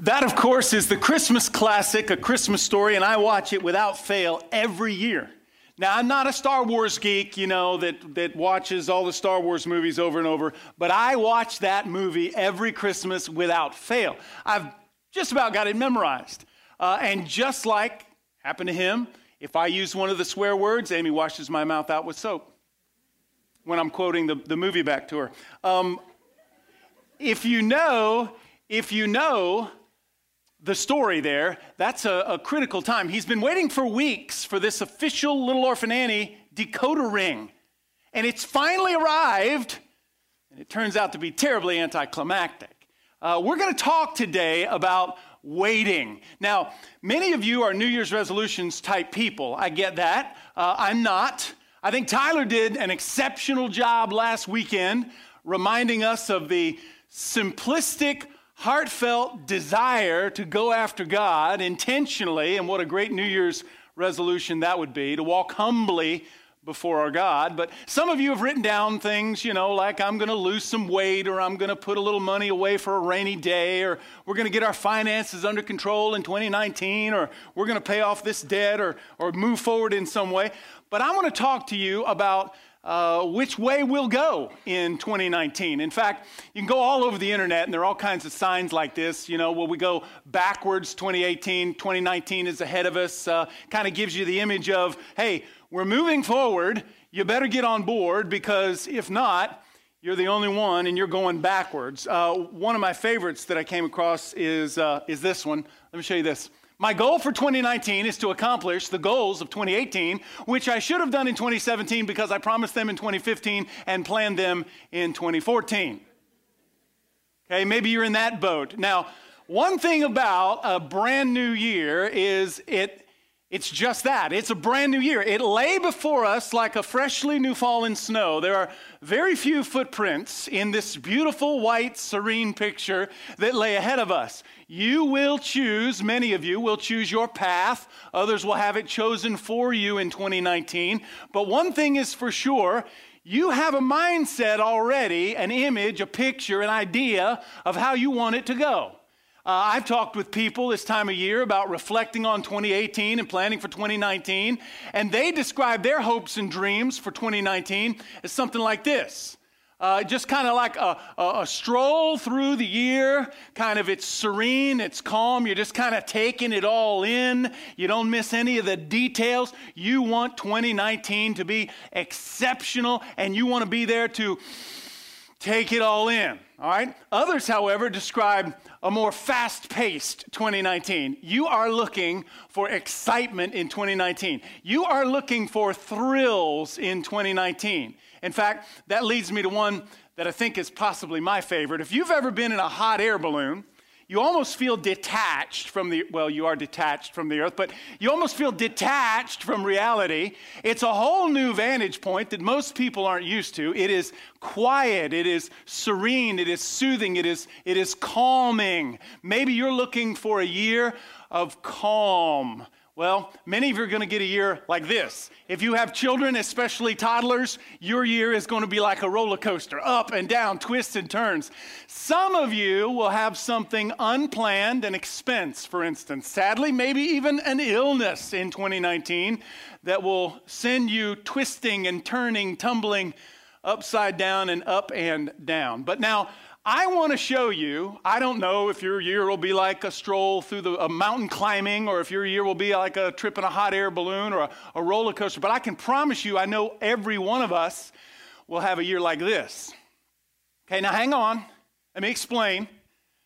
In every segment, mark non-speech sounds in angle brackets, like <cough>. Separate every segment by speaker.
Speaker 1: That, of course, is the Christmas classic, A Christmas Story, and I watch it without fail every year. Now, I'm not a Star Wars geek, you know, that, that watches all the Star Wars movies over and over, but I watch that movie every Christmas without fail. I've just about got it memorized. Uh, and just like happened to him, if I use one of the swear words, Amy washes my mouth out with soap when I'm quoting the, the movie back to her. Um, if you know, if you know the story there, that's a, a, critical time. He's been waiting for weeks for this official Little Orphan Annie decoder ring. And it's finally arrived, and it turns out to be terribly anticlimactic. Uh, we're going to talk today about waiting. Now, many of you are New Year's resolutions type people. I get that. Uh, I'm not. I think Tyler did an exceptional job last weekend reminding us of the simplistic heartfelt desire to go after God intentionally, and what a great New Year's resolution that would be to walk humbly before our God. But some of you have written down things, you know, like I'm going to lose some weight, or I'm going to put a little money away for a rainy day, or we're going to get our finances under control in 2019, or we're going to pay off this debt, or, or move forward in some way. But I want to talk to you about uh, which way we'll go in 2019. In fact, you can go all over the internet and there are all kinds of signs like this. You know, will we go backwards 2018, 2019 is ahead of us? Uh, kind of gives you the image of, hey, we're moving forward. You better get on board because if not, you're the only one and you're going backwards. Uh, one of my favorites that I came across is, uh, is this one. Let me show you this. My goal for 2019 is to accomplish the goals of 2018, which I should have done in 2017 because I promised them in 2015 and planned them in 2014. Okay, maybe you're in that boat. Now, one thing about a brand new year is it it's just that. It's a brand new year. It lay before us like a freshly new fallen snow. There are very few footprints in this beautiful, white, serene picture that lay ahead of us. You will choose, many of you will choose your path. Others will have it chosen for you in 2019. But one thing is for sure you have a mindset already, an image, a picture, an idea of how you want it to go. Uh, I've talked with people this time of year about reflecting on 2018 and planning for 2019, and they describe their hopes and dreams for 2019 as something like this. Uh, just kind of like a, a, a, stroll through the year, kind of it's serene, it's calm, you're just kind of taking it all in. You don't miss any of the details. You want 2019 to be exceptional, and you want to be there to take it all in. All right? Others, however, describe a more fast paced 2019. You are looking for excitement in 2019. You are looking for thrills in 2019. In fact, that leads me to one that I think is possibly my favorite. If you've ever been in a hot air balloon, you almost feel detached from the, well, you are detached from the earth, but you almost feel detached from reality. It's a whole new vantage point that most people aren't used to. It is quiet, it is serene, it is soothing, it is, it is calming. Maybe you're looking for a year of calm well, many of you are going to get a year like this. If you have children, especially toddlers, your year is going to be like a roller coaster up and down, twists and turns. Some of you will have something unplanned, an expense, for instance. Sadly, maybe even an illness in 2019 that will send you twisting and turning, tumbling upside down and up and down. But now, I want to show you, I don't know if your year will be like a stroll through the, a mountain climbing or if your year will be like a trip in a hot air balloon or a, a roller coaster, but I can promise you, I know every one of us will have a year like this. Okay, now hang on. Let me explain.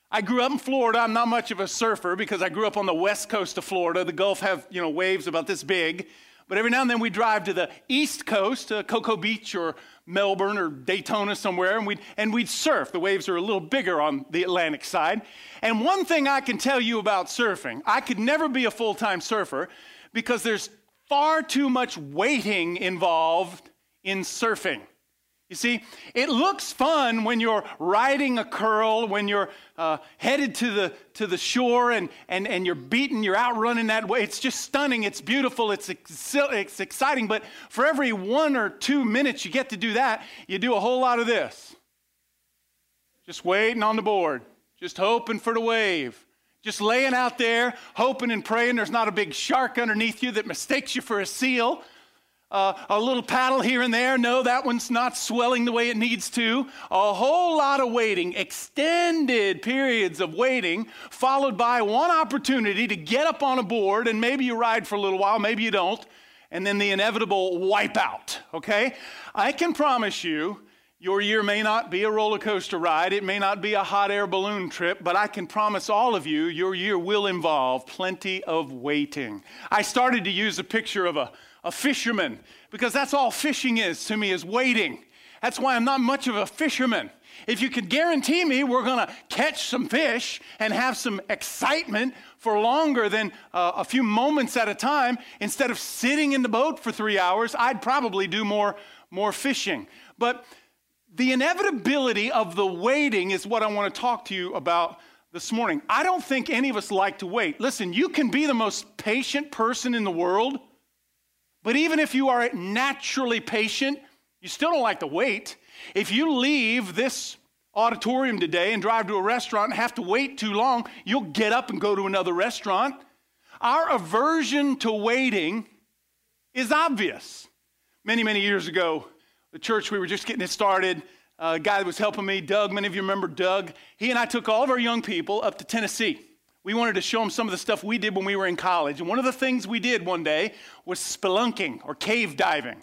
Speaker 1: I grew up in Florida. I'm not much of a surfer because I grew up on the west coast of Florida. The Gulf have, you know, waves about this big. But every now and then we drive to the east coast, to Cocoa Beach or Melbourne or Daytona somewhere, and we'd, and we'd surf. The waves are a little bigger on the Atlantic side. And one thing I can tell you about surfing, I could never be a full time surfer because there's far too much waiting involved in surfing. You see, it looks fun when you're riding a curl, when you're uh, headed to the, to the shore and, and, and you're beating, you're out running that way. It's just stunning, it's beautiful, it's, it's exciting. But for every one or two minutes you get to do that, you do a whole lot of this. Just waiting on the board, just hoping for the wave, just laying out there, hoping and praying there's not a big shark underneath you that mistakes you for a seal. Uh, a little paddle here and there. No, that one's not swelling the way it needs to. A whole lot of waiting, extended periods of waiting, followed by one opportunity to get up on a board, and maybe you ride for a little while, maybe you don't, and then the inevitable wipeout, okay? I can promise you your year may not be a roller coaster ride, it may not be a hot air balloon trip, but I can promise all of you your year will involve plenty of waiting. I started to use a picture of a, a fisherman because that's all fishing is to me is waiting. That's why I'm not much of a fisherman. If you could guarantee me we're going to catch some fish and have some excitement for longer than uh, a few moments at a time, instead of sitting in the boat for three hours, I'd probably do more, more fishing. But the inevitability of the waiting is what I want to talk to you about this morning. I don't think any of us like to wait. Listen, you can be the most patient person in the world, but even if you are naturally patient, you still don't like to wait. If you leave this auditorium today and drive to a restaurant and have to wait too long, you'll get up and go to another restaurant. Our aversion to waiting is obvious. Many, many years ago, the church, we were just getting it started. Uh, a guy that was helping me, Doug, many of you remember Doug. He and I took all of our young people up to Tennessee. We wanted to show them some of the stuff we did when we were in college. And one of the things we did one day was spelunking or cave diving.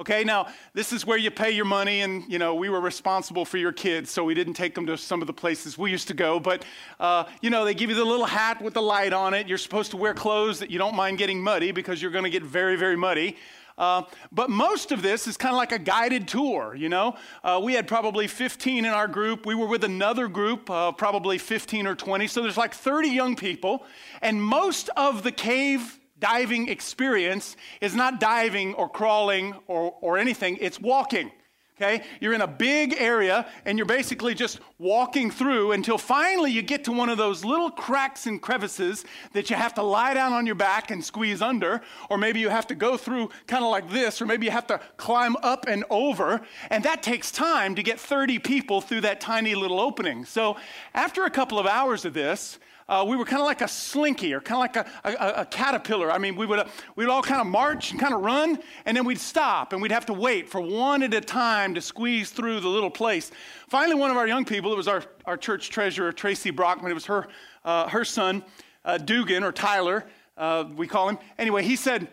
Speaker 1: Okay, now this is where you pay your money, and you know we were responsible for your kids, so we didn't take them to some of the places we used to go. But uh, you know they give you the little hat with the light on it. You're supposed to wear clothes that you don't mind getting muddy because you're going to get very, very muddy. Uh, but most of this is kind of like a guided tour, you know. Uh, we had probably 15 in our group. We were with another group, uh, probably 15 or 20. So there's like 30 young people. And most of the cave diving experience is not diving or crawling or, or anything, it's walking okay? You're in a big area and you're basically just walking through until finally you get to one of those little cracks and crevices that you have to lie down on your back and squeeze under, or maybe you have to go through kind of like this, or maybe you have to climb up and over, and that takes time to get 30 people through that tiny little opening. So after a couple of hours of this, uh, we were kind of like a slinky or kind of like a, a, a, caterpillar. I mean, we would, uh, we'd all kind of march and kind of run, and then we'd stop and we'd have to wait for one at a time to squeeze through the little place. Finally, one of our young people, it was our, our church treasurer, Tracy Brockman, it was her, uh, her son, uh, Dugan or Tyler, uh, we call him. Anyway, he said,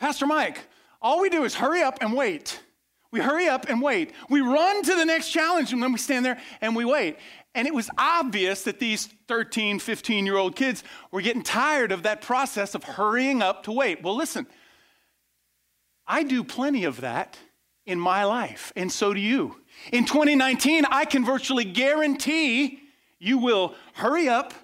Speaker 1: Pastor Mike, all we do is hurry up and wait. We hurry up and wait. We run to the next challenge and then we stand there and we wait. And it was obvious that these 13, 15 year old kids were getting tired of that process of hurrying up to wait. Well, listen, I do plenty of that in my life, and so do you. In 2019, I can virtually guarantee you will hurry up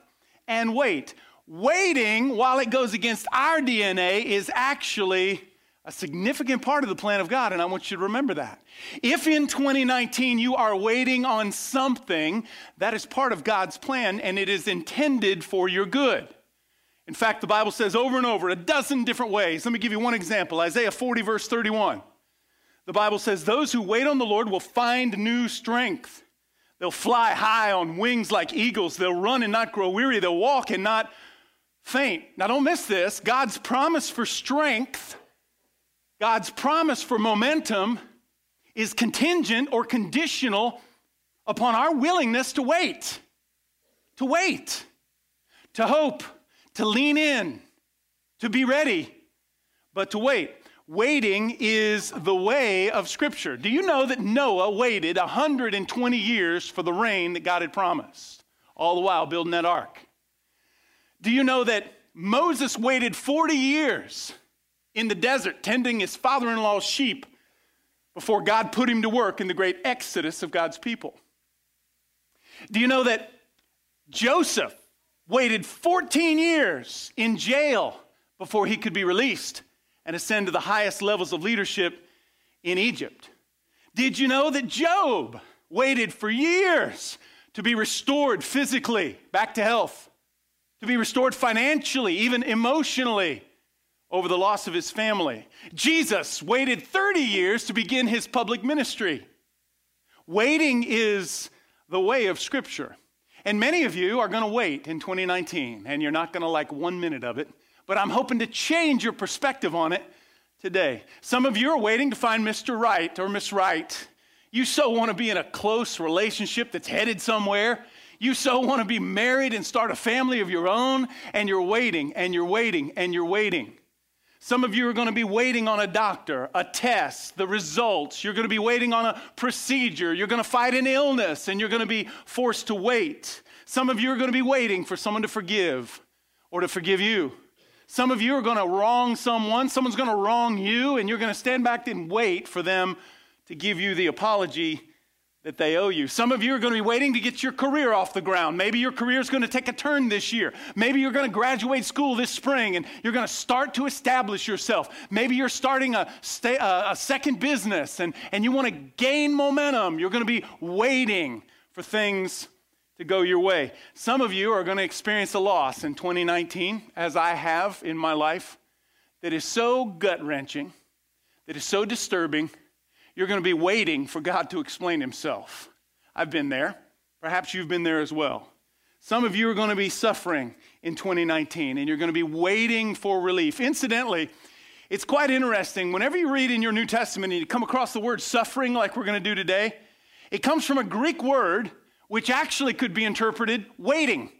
Speaker 1: and wait. Waiting, while it goes against our DNA, is actually a significant part of the plan of God, and I want you to remember that. If in 2019 you are waiting on something, that is part of God's plan and it is intended for your good. In fact, the Bible says over and over, a dozen different ways. Let me give you one example Isaiah 40, verse 31. The Bible says, Those who wait on the Lord will find new strength. They'll fly high on wings like eagles. They'll run and not grow weary. They'll walk and not faint. Now, don't miss this. God's promise for strength God's promise for momentum is contingent or conditional upon our willingness to wait, to wait, to hope, to lean in, to be ready, but to wait. Waiting is the way of Scripture. Do you know that Noah waited 120 years for the rain that God had promised, all the while building that ark? Do you know that Moses waited 40 years? In the desert tending his father in law's sheep before God put him to work in the great exodus of God's people. Do you know that Joseph waited 14 years in jail before he could be released and ascend to the highest levels of leadership in Egypt? Did you know that Job waited for years to be restored physically, back to health, to be restored financially, even emotionally? Over the loss of his family. Jesus waited 30 years to begin his public ministry. Waiting is the way of Scripture. And many of you are going to wait in 2019, and you're not going to like one minute of it. But I'm hoping to change your perspective on it today. Some of you are waiting to find Mr. Right or Miss Right. You so want to be in a close relationship that's headed somewhere. You so want to be married and start a family of your own, and you're waiting and you're waiting and you're waiting. Some of you are going to be waiting on a doctor, a test, the results. You're going to be waiting on a procedure. You're going to fight an illness and you're going to be forced to wait. Some of you are going to be waiting for someone to forgive or to forgive you. Some of you are going to wrong someone. Someone's going to wrong you, and you're going to stand back and wait for them to give you the apology that they owe you. Some of you are going to be waiting to get your career off the ground. Maybe your career is going to take a turn this year. Maybe you're going to graduate school this spring and you're going to start to establish yourself. Maybe you're starting a, a second business and, and you want to gain momentum. You're going to be waiting for things to go your way. Some of you are going to experience a loss in 2019, as I have in my life, that is so gut wrenching, that is so disturbing you're going to be waiting for God to explain himself. I've been there. Perhaps you've been there as well. Some of you are going to be suffering in 2019 and you're going to be waiting for relief. Incidentally, it's quite interesting. Whenever you read in your New Testament and you come across the word suffering, like we're going to do today, it comes from a Greek word which actually could be interpreted waiting.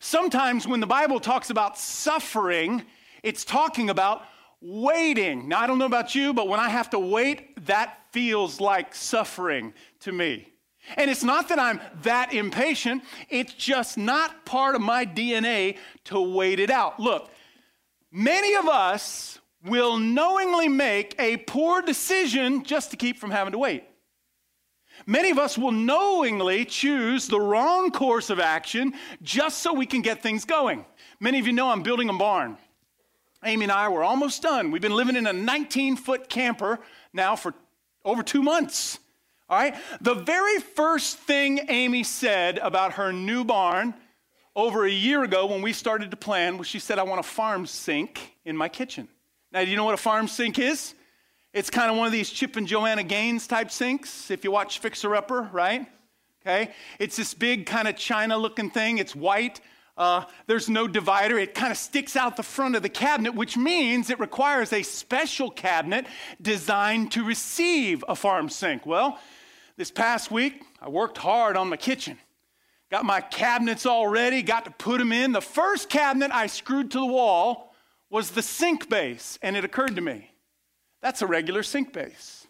Speaker 1: Sometimes when the Bible talks about suffering, it's talking about waiting. Now, I don't know about you, but when I have to wait, that feels like suffering to me. And it's not that I'm that impatient, it's just not part of my DNA to wait it out. Look, many of us will knowingly make a poor decision just to keep from having to wait. Many of us will knowingly choose the wrong course of action just so we can get things going. Many of you know I'm building a barn. Amy and I were almost done. We've been living in a 19 foot camper now for over two months. All right? The very first thing Amy said about her new barn over a year ago when we started to plan was she said, I want a farm sink in my kitchen. Now, do you know what a farm sink is? It's kind of one of these Chip and Joanna Gaines type sinks, if you watch Fixer Upper, right? Okay? It's this big kind of china looking thing. It's white. Uh, there's no divider. It kind of sticks out the front of the cabinet, which means it requires a special cabinet designed to receive a farm sink. Well, this past week, I worked hard on my kitchen. Got my cabinets all ready, got to put them in. The first cabinet I screwed to the wall was the sink base, and it occurred to me that's a regular sink base.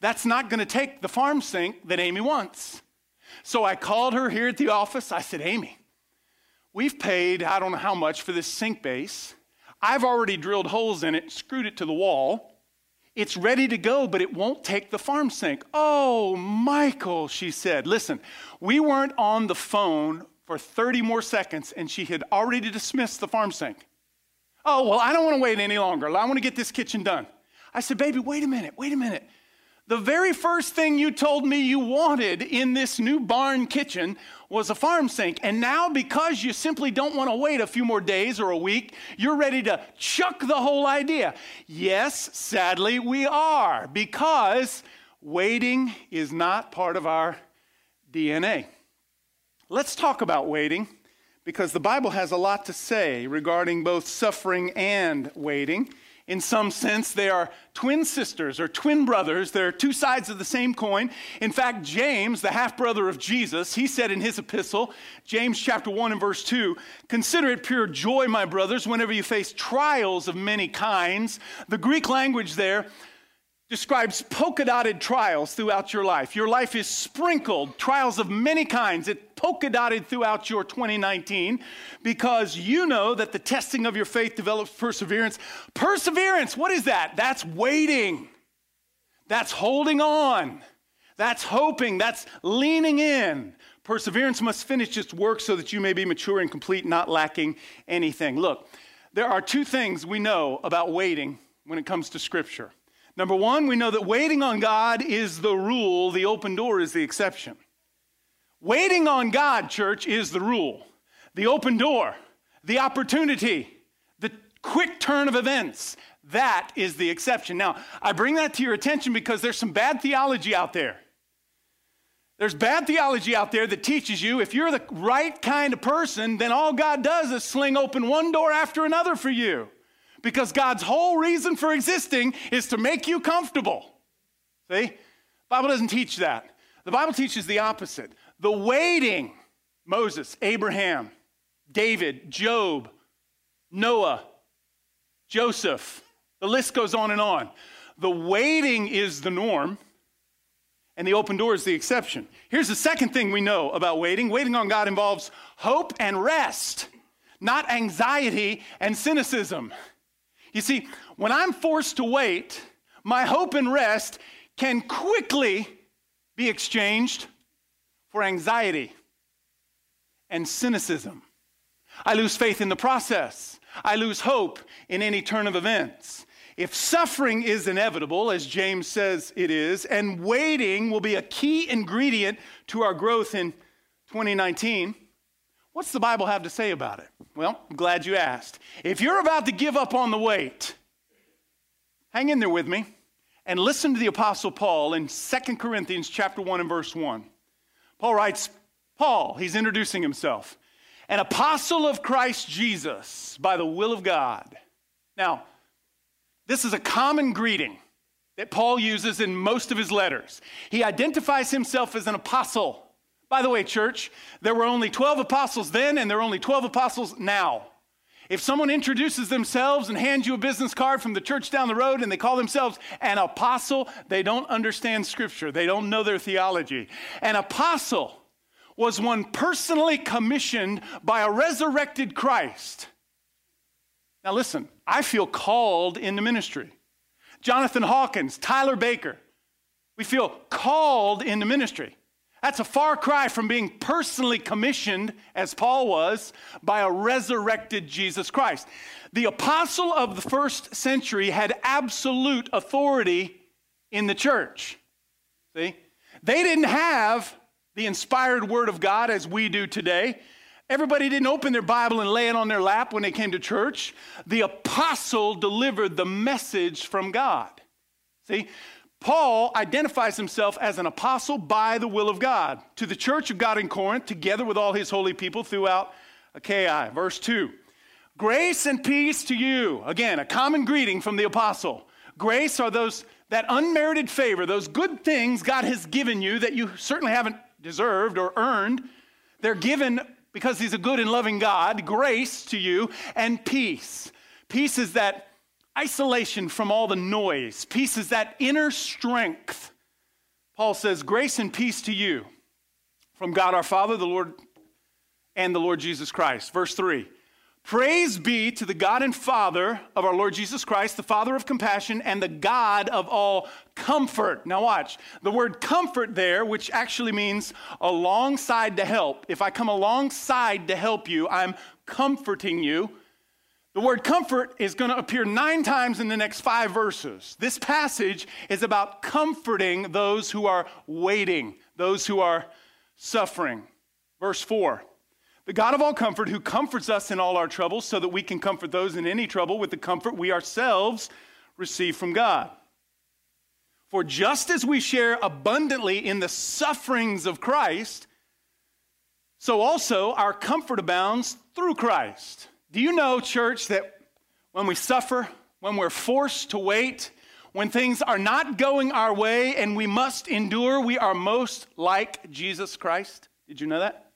Speaker 1: That's not going to take the farm sink that Amy wants. So I called her here at the office. I said, Amy, We've paid, I don't know how much, for this sink base. I've already drilled holes in it, screwed it to the wall. It's ready to go, but it won't take the farm sink. Oh, Michael, she said. Listen, we weren't on the phone for 30 more seconds, and she had already dismissed the farm sink. Oh, well, I don't want to wait any longer. I want to get this kitchen done. I said, baby, wait a minute, wait a minute. The very first thing you told me you wanted in this new barn kitchen was a farm sink. And now, because you simply don't want to wait a few more days or a week, you're ready to chuck the whole idea. Yes, sadly, we are, because waiting is not part of our DNA. Let's talk about waiting because the Bible has a lot to say regarding both suffering and waiting. In some sense, they are twin sisters or twin brothers. They're two sides of the same coin. In fact, James, the half brother of Jesus, he said in his epistle, James chapter 1 and verse 2, Consider it pure joy, my brothers, whenever you face trials of many kinds. The Greek language there describes polka dotted trials throughout your life. Your life is sprinkled, trials of many kinds. It polka dotted throughout your 2019 because you know that the testing of your faith develops perseverance. Perseverance, what is that? That's waiting, that's holding on, that's hoping, that's leaning in. Perseverance must finish its work so that you may be mature and complete, not lacking anything. Look, there are two things we know about waiting when it comes to Scripture. Number one, we know that waiting on God is the rule, the open door is the exception. Waiting on God, church, is the rule, the open door, the opportunity, the quick turn of events. That is the exception. Now, I bring that to your attention because there's some bad theology out there. There's bad theology out there that teaches you if you're the right kind of person, then all God does is sling open one door after another for you. Because God's whole reason for existing is to make you comfortable. See? Bible doesn't teach that. The Bible teaches the opposite. The waiting, Moses, Abraham, David, Job, Noah, Joseph, the list goes on and on. The waiting is the norm, and the open door is the exception. Here's the second thing we know about waiting waiting on God involves hope and rest, not anxiety and cynicism. You see, when I'm forced to wait, my hope and rest can quickly be exchanged for anxiety and cynicism. I lose faith in the process. I lose hope in any turn of events. If suffering is inevitable, as James says it is, and waiting will be a key ingredient to our growth in 2019, what's the Bible have to say about it? Well, I'm glad you asked. If you're about to give up on the wait, hang in there with me and listen to the apostle Paul in 2 Corinthians chapter 1 and verse 1. Paul writes, Paul, he's introducing himself, an apostle of Christ Jesus by the will of God. Now, this is a common greeting that Paul uses in most of his letters. He identifies himself as an apostle. By the way, church, there were only 12 apostles then, and there are only 12 apostles now. If someone introduces themselves and hands you a business card from the church down the road and they call themselves an apostle, they don't understand scripture. They don't know their theology. An apostle was one personally commissioned by a resurrected Christ now, listen, I feel called into ministry. Jonathan Hawkins, Tyler Baker, we feel called into ministry. That's a far cry from being personally commissioned, as Paul was, by a resurrected Jesus Christ. The apostle of the first century had absolute authority in the church. See? They didn't have the inspired word of God as we do today. Everybody didn't open their Bible and lay it on their lap when they came to church. The apostle delivered the message from God. See, Paul identifies himself as an apostle by the will of God to the church of God in Corinth, together with all his holy people throughout Achaia. Verse 2 Grace and peace to you. Again, a common greeting from the apostle. Grace are those that unmerited favor, those good things God has given you that you certainly haven't deserved or earned. They're given because He's a good and loving God, grace to you and peace. Peace is that isolation from all the noise, peace is that inner strength. Paul says, Grace and peace to you from God our Father, the Lord, and the Lord Jesus Christ. Verse 3 Praise be to the God and Father of our Lord Jesus Christ, the Father of compassion and the God of all comfort. Now, watch. The word comfort there, which actually means alongside to help. If I come alongside to help you, I'm comforting you. The word comfort is going to appear nine times in the next five verses. This passage is about comforting those who are waiting, those who are suffering. Verse 4 the God of all comfort, who comforts us in all our troubles, so that we can comfort those in any trouble with the comfort we ourselves receive from God. For just as we share abundantly in the sufferings of Christ, so also our comfort abounds through Christ. Do you know, church, that when we suffer, when we're forced to wait, when things are not going our way and we must endure, we are most like Jesus Christ? Did you know that?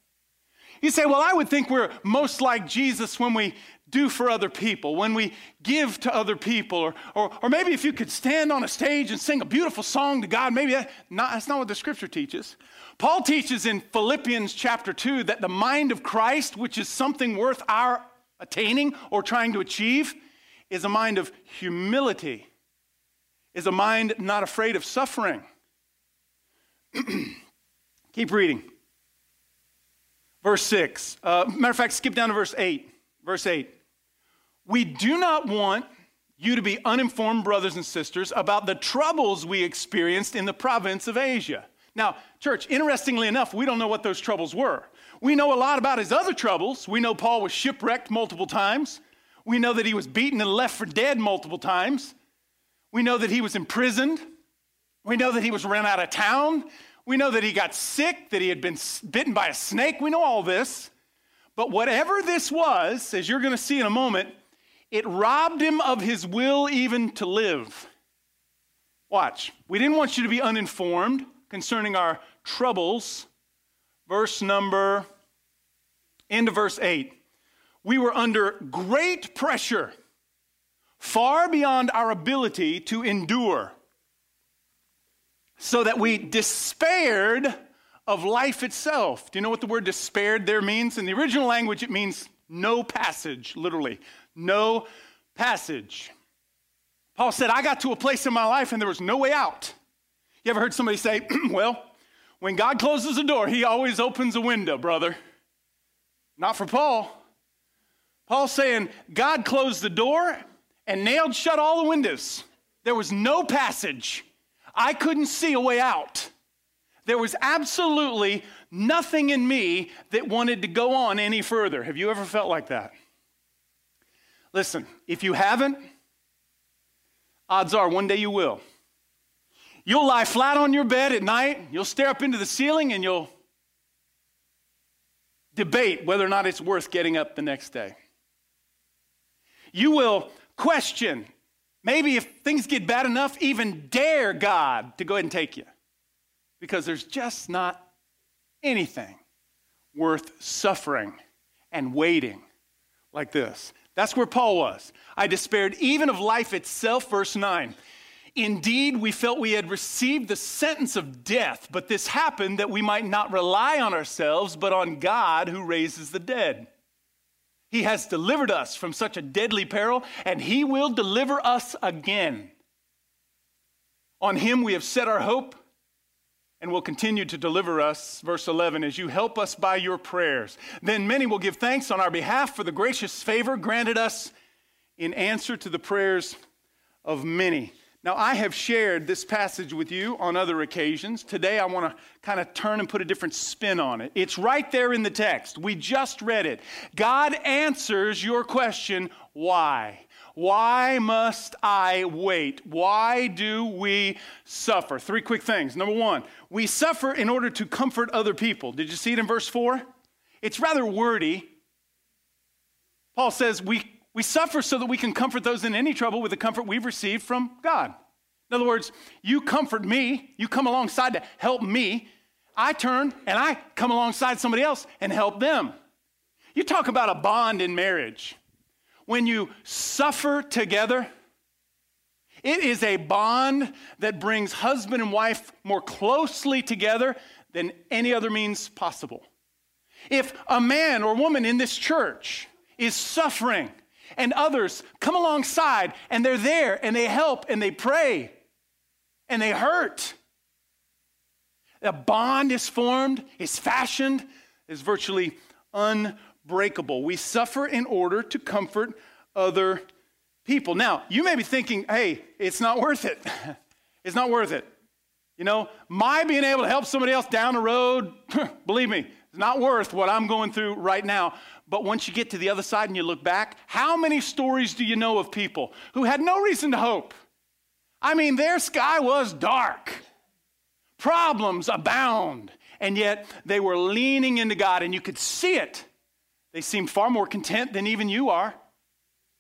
Speaker 1: You say, well, I would think we're most like Jesus when we do for other people, when we give to other people, or, or, or maybe if you could stand on a stage and sing a beautiful song to God, maybe that, not, that's not what the scripture teaches. Paul teaches in Philippians chapter 2 that the mind of Christ, which is something worth our attaining or trying to achieve, is a mind of humility, is a mind not afraid of suffering. <clears throat> Keep reading. Verse 6. Uh, matter of fact, skip down to verse 8. Verse 8. We do not want you to be uninformed, brothers and sisters, about the troubles we experienced in the province of Asia. Now, church, interestingly enough, we don't know what those troubles were. We know a lot about his other troubles. We know Paul was shipwrecked multiple times. We know that he was beaten and left for dead multiple times. We know that he was imprisoned. We know that he was run out of town. We know that he got sick, that he had been bitten by a snake. We know all this. But whatever this was, as you're going to see in a moment, it robbed him of his will even to live. Watch. We didn't want you to be uninformed concerning our troubles. Verse number, end of verse 8. We were under great pressure, far beyond our ability to endure so that we despaired of life itself. Do you know what the word despaired there means? In the original language, it means no passage, literally. No passage. Paul said, I got to a place in my life and there was no way out. You ever heard somebody say, <clears throat> Well, when God closes a door, he always opens a window, brother? Not for Paul. Paul's saying, God closed the door and nailed shut all the windows. There was no passage. I couldn't see a way out. There was absolutely nothing in me that wanted to go on any further. Have you ever felt like that? Listen, if you haven't, odds are one day you will. You'll lie flat on your bed at night, you'll stare up into the ceiling, and you'll debate whether or not it's worth getting up the next day. You will question Maybe if things get bad enough, even dare God to go ahead and take you. Because there's just not anything worth suffering and waiting like this. That's where Paul was. I despaired even of life itself, verse 9. Indeed, we felt we had received the sentence of death, but this happened that we might not rely on ourselves, but on God who raises the dead. He has delivered us from such a deadly peril, and He will deliver us again. On Him we have set our hope and will continue to deliver us. Verse 11, as you help us by your prayers. Then many will give thanks on our behalf for the gracious favor granted us in answer to the prayers of many. Now, I have shared this passage with you on other occasions. Today, I want to kind of turn and put a different spin on it. It's right there in the text. We just read it. God answers your question, why? Why must I wait? Why do we suffer? Three quick things. Number one, we suffer in order to comfort other people. Did you see it in verse 4? It's rather wordy. Paul says, We we suffer so that we can comfort those in any trouble with the comfort we've received from God. In other words, you comfort me, you come alongside to help me. I turn and I come alongside somebody else and help them. You talk about a bond in marriage. When you suffer together, it is a bond that brings husband and wife more closely together than any other means possible. If a man or woman in this church is suffering, and others come alongside and they're there and they help and they pray and they hurt. A bond is formed, is fashioned, is virtually unbreakable. We suffer in order to comfort other people. Now, you may be thinking, hey, it's not worth it. <laughs> it's not worth it. You know, my being able to help somebody else down the road, <laughs> believe me, it's not worth what I'm going through right now. But once you get to the other side and you look back, how many stories do you know of people who had no reason to hope? I mean, their sky was dark, problems abound, and yet they were leaning into God, and you could see it. They seemed far more content than even you are.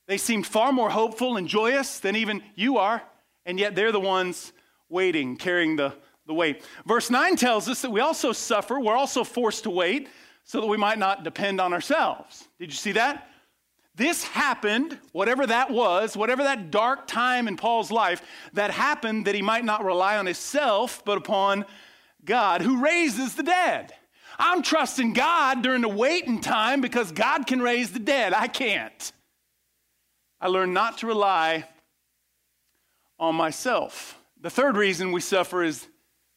Speaker 1: They seemed far more hopeful and joyous than even you are, and yet they're the ones waiting, carrying the, the weight. Verse 9 tells us that we also suffer, we're also forced to wait so that we might not depend on ourselves. Did you see that? This happened, whatever that was, whatever that dark time in Paul's life, that happened that he might not rely on himself, but upon God who raises the dead. I'm trusting God during the waiting time because God can raise the dead. I can't. I learned not to rely on myself. The third reason we suffer is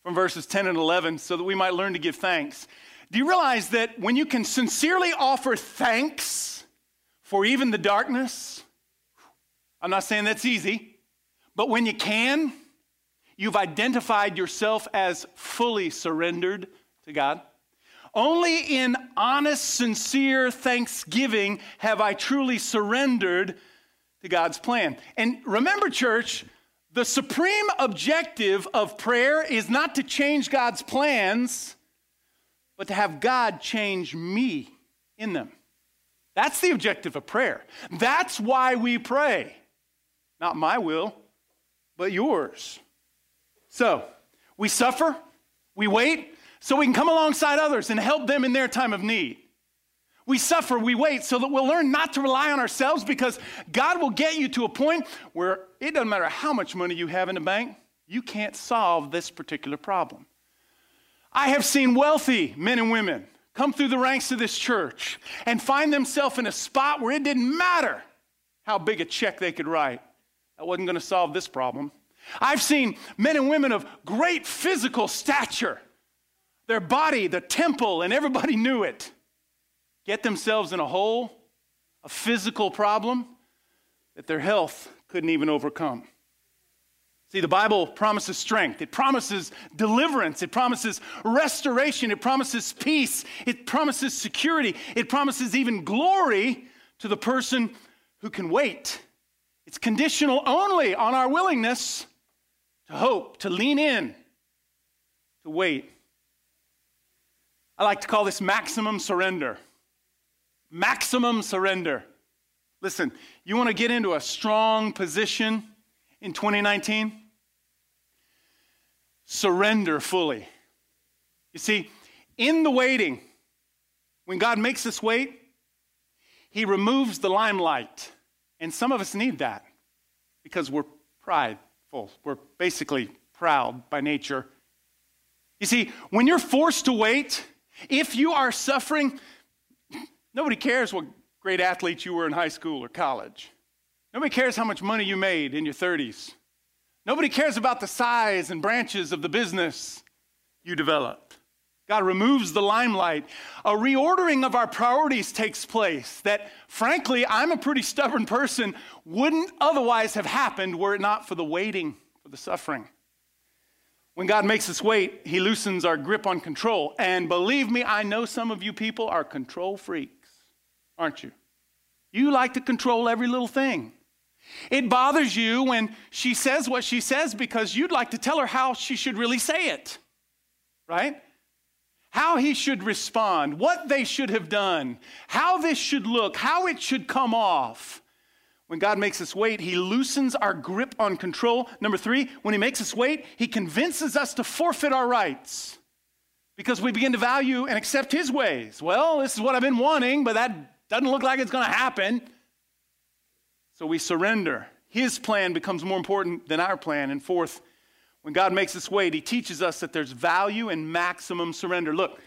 Speaker 1: from verses 10 and 11, so that we might learn to give thanks. Do you realize that when you can sincerely offer thanks for even the darkness, I'm not saying that's easy, but when you can, you've identified yourself as fully surrendered to God? Only in honest, sincere thanksgiving have I truly surrendered to God's plan. And remember, church, The supreme objective of prayer is not to change God's plans, but to have God change me in them. That's the objective of prayer. That's why we pray. Not my will, but yours. So, we suffer, we wait, so we can come alongside others and help them in their time of need. We suffer, we wait, so that we'll learn not to rely on ourselves because God will get you to a point where it doesn't matter how much money you have in the bank, you can't solve this particular problem. I have seen wealthy men and women come through the ranks of this church and find themselves in a spot where it didn't matter how big a check they could write. That wasn't going to solve this problem. I've seen men and women of great physical stature, their body, the temple, and everybody knew it get themselves in a hole, a physical problem that their health couldn't even overcome. See, the Bible promises strength. It promises deliverance. It promises restoration. It promises peace. It promises security. It promises even glory to the person who can wait. It's conditional only on our willingness to hope, to lean in, to wait. I like to call this maximum surrender maximum surrender. Listen, you want to get into a strong position in 2019? Surrender fully. You see, in the waiting, when God makes us wait, He removes the limelight. And some of us need that because we're prideful. We're basically proud by nature. You see, when you're forced to wait, if you are suffering, Nobody cares what great athlete you were in high school or college. Nobody cares how much money you made in your 30s. Nobody cares about the size and branches of the business you developed. God removes the limelight. A reordering of our priorities takes place that, frankly, I'm a pretty stubborn person, wouldn't otherwise have happened were it not for the waiting, for the suffering. When God makes us wait, He loosens our grip on control. And believe me, I know some of you people are control freaks aren't you? You like to control every little thing. It bothers you when she says what she says because you'd like to tell her how she should really say it, right? How he should respond, what they should have done, how this should look, how it should come off. When God makes us wait, He loosens our grip on control. Number three, when He makes us wait, He convinces us to forfeit our rights because we begin to value and accept His ways. Well, this is what I've been wanting, but that doesn't look like it's going to happen. So we surrender. His plan becomes more important than our plan. And fourth, when God makes us wait, He teaches us that there's value in maximum surrender. Look,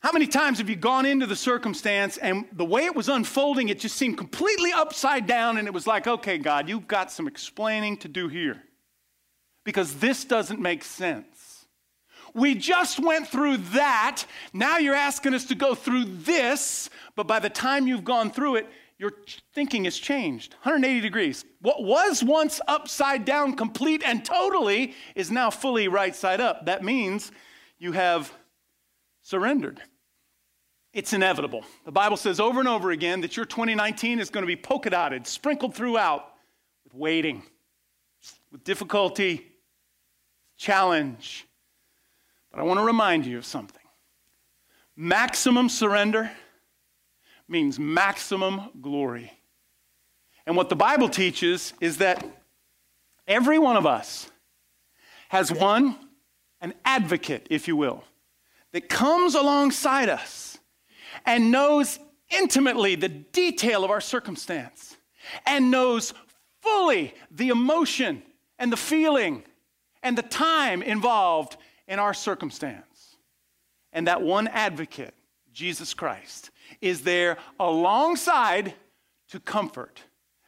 Speaker 1: how many times have you gone into the circumstance and the way it was unfolding, it just seemed completely upside down, and it was like, okay, God, you've got some explaining to do here because this doesn't make sense. We just went through that. Now you're asking us to go through this, but by the time you've gone through it, your thinking has changed 180 degrees. What was once upside down, complete and totally, is now fully right side up. That means you have surrendered. It's inevitable. The Bible says over and over again that your 2019 is going to be polka dotted, sprinkled throughout with waiting, with difficulty, challenge, but I want to remind you of something. Maximum surrender means maximum glory. And what the Bible teaches is that every one of us has one, an advocate, if you will, that comes alongside us and knows intimately the detail of our circumstance and knows fully the emotion and the feeling and the time involved in our circumstance. And that one advocate, Jesus Christ, is there alongside to comfort.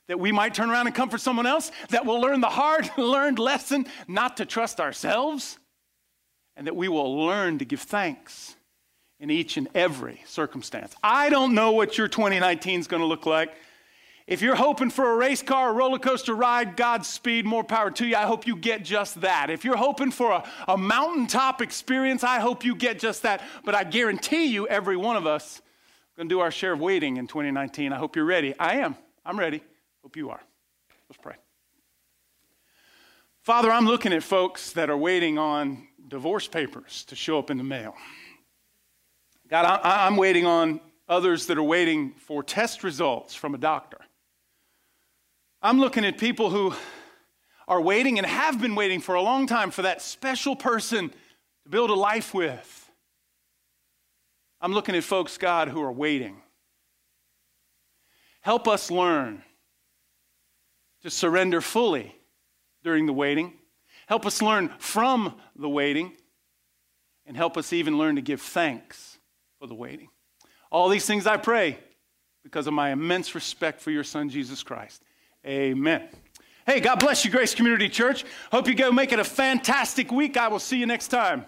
Speaker 1: That we might turn around and comfort someone else, that we'll learn the hard <laughs> learned lesson not to trust ourselves, and that we will learn to give thanks in each and every circumstance. I don't know what your 2019 is going to look like. If you're hoping for a race car, a roller coaster ride, Godspeed, more power to you. I hope you get just that. If you're hoping for a, a mountaintop experience, I hope you get just that. But I guarantee you, every one of us going to do our share of waiting in 2019. I hope you're ready. I am. I'm ready. Hope you are. Let's pray. Father, I'm looking at folks that are waiting on divorce papers to show up in the mail. God, I, am waiting on others that are waiting for test results from a doctor. I'm looking at people who are waiting and have been waiting for a long time for that special person to build a life with. I'm looking at folks, God, who are waiting. Help us learn to surrender fully during the waiting. Help us learn from the waiting. And help us even learn to give thanks for the waiting. All these things I pray because of my immense respect for your son, Jesus Christ. Amen. Hey, God bless you, Grace Community Church. Hope you go make it a fantastic week. I will see you next time.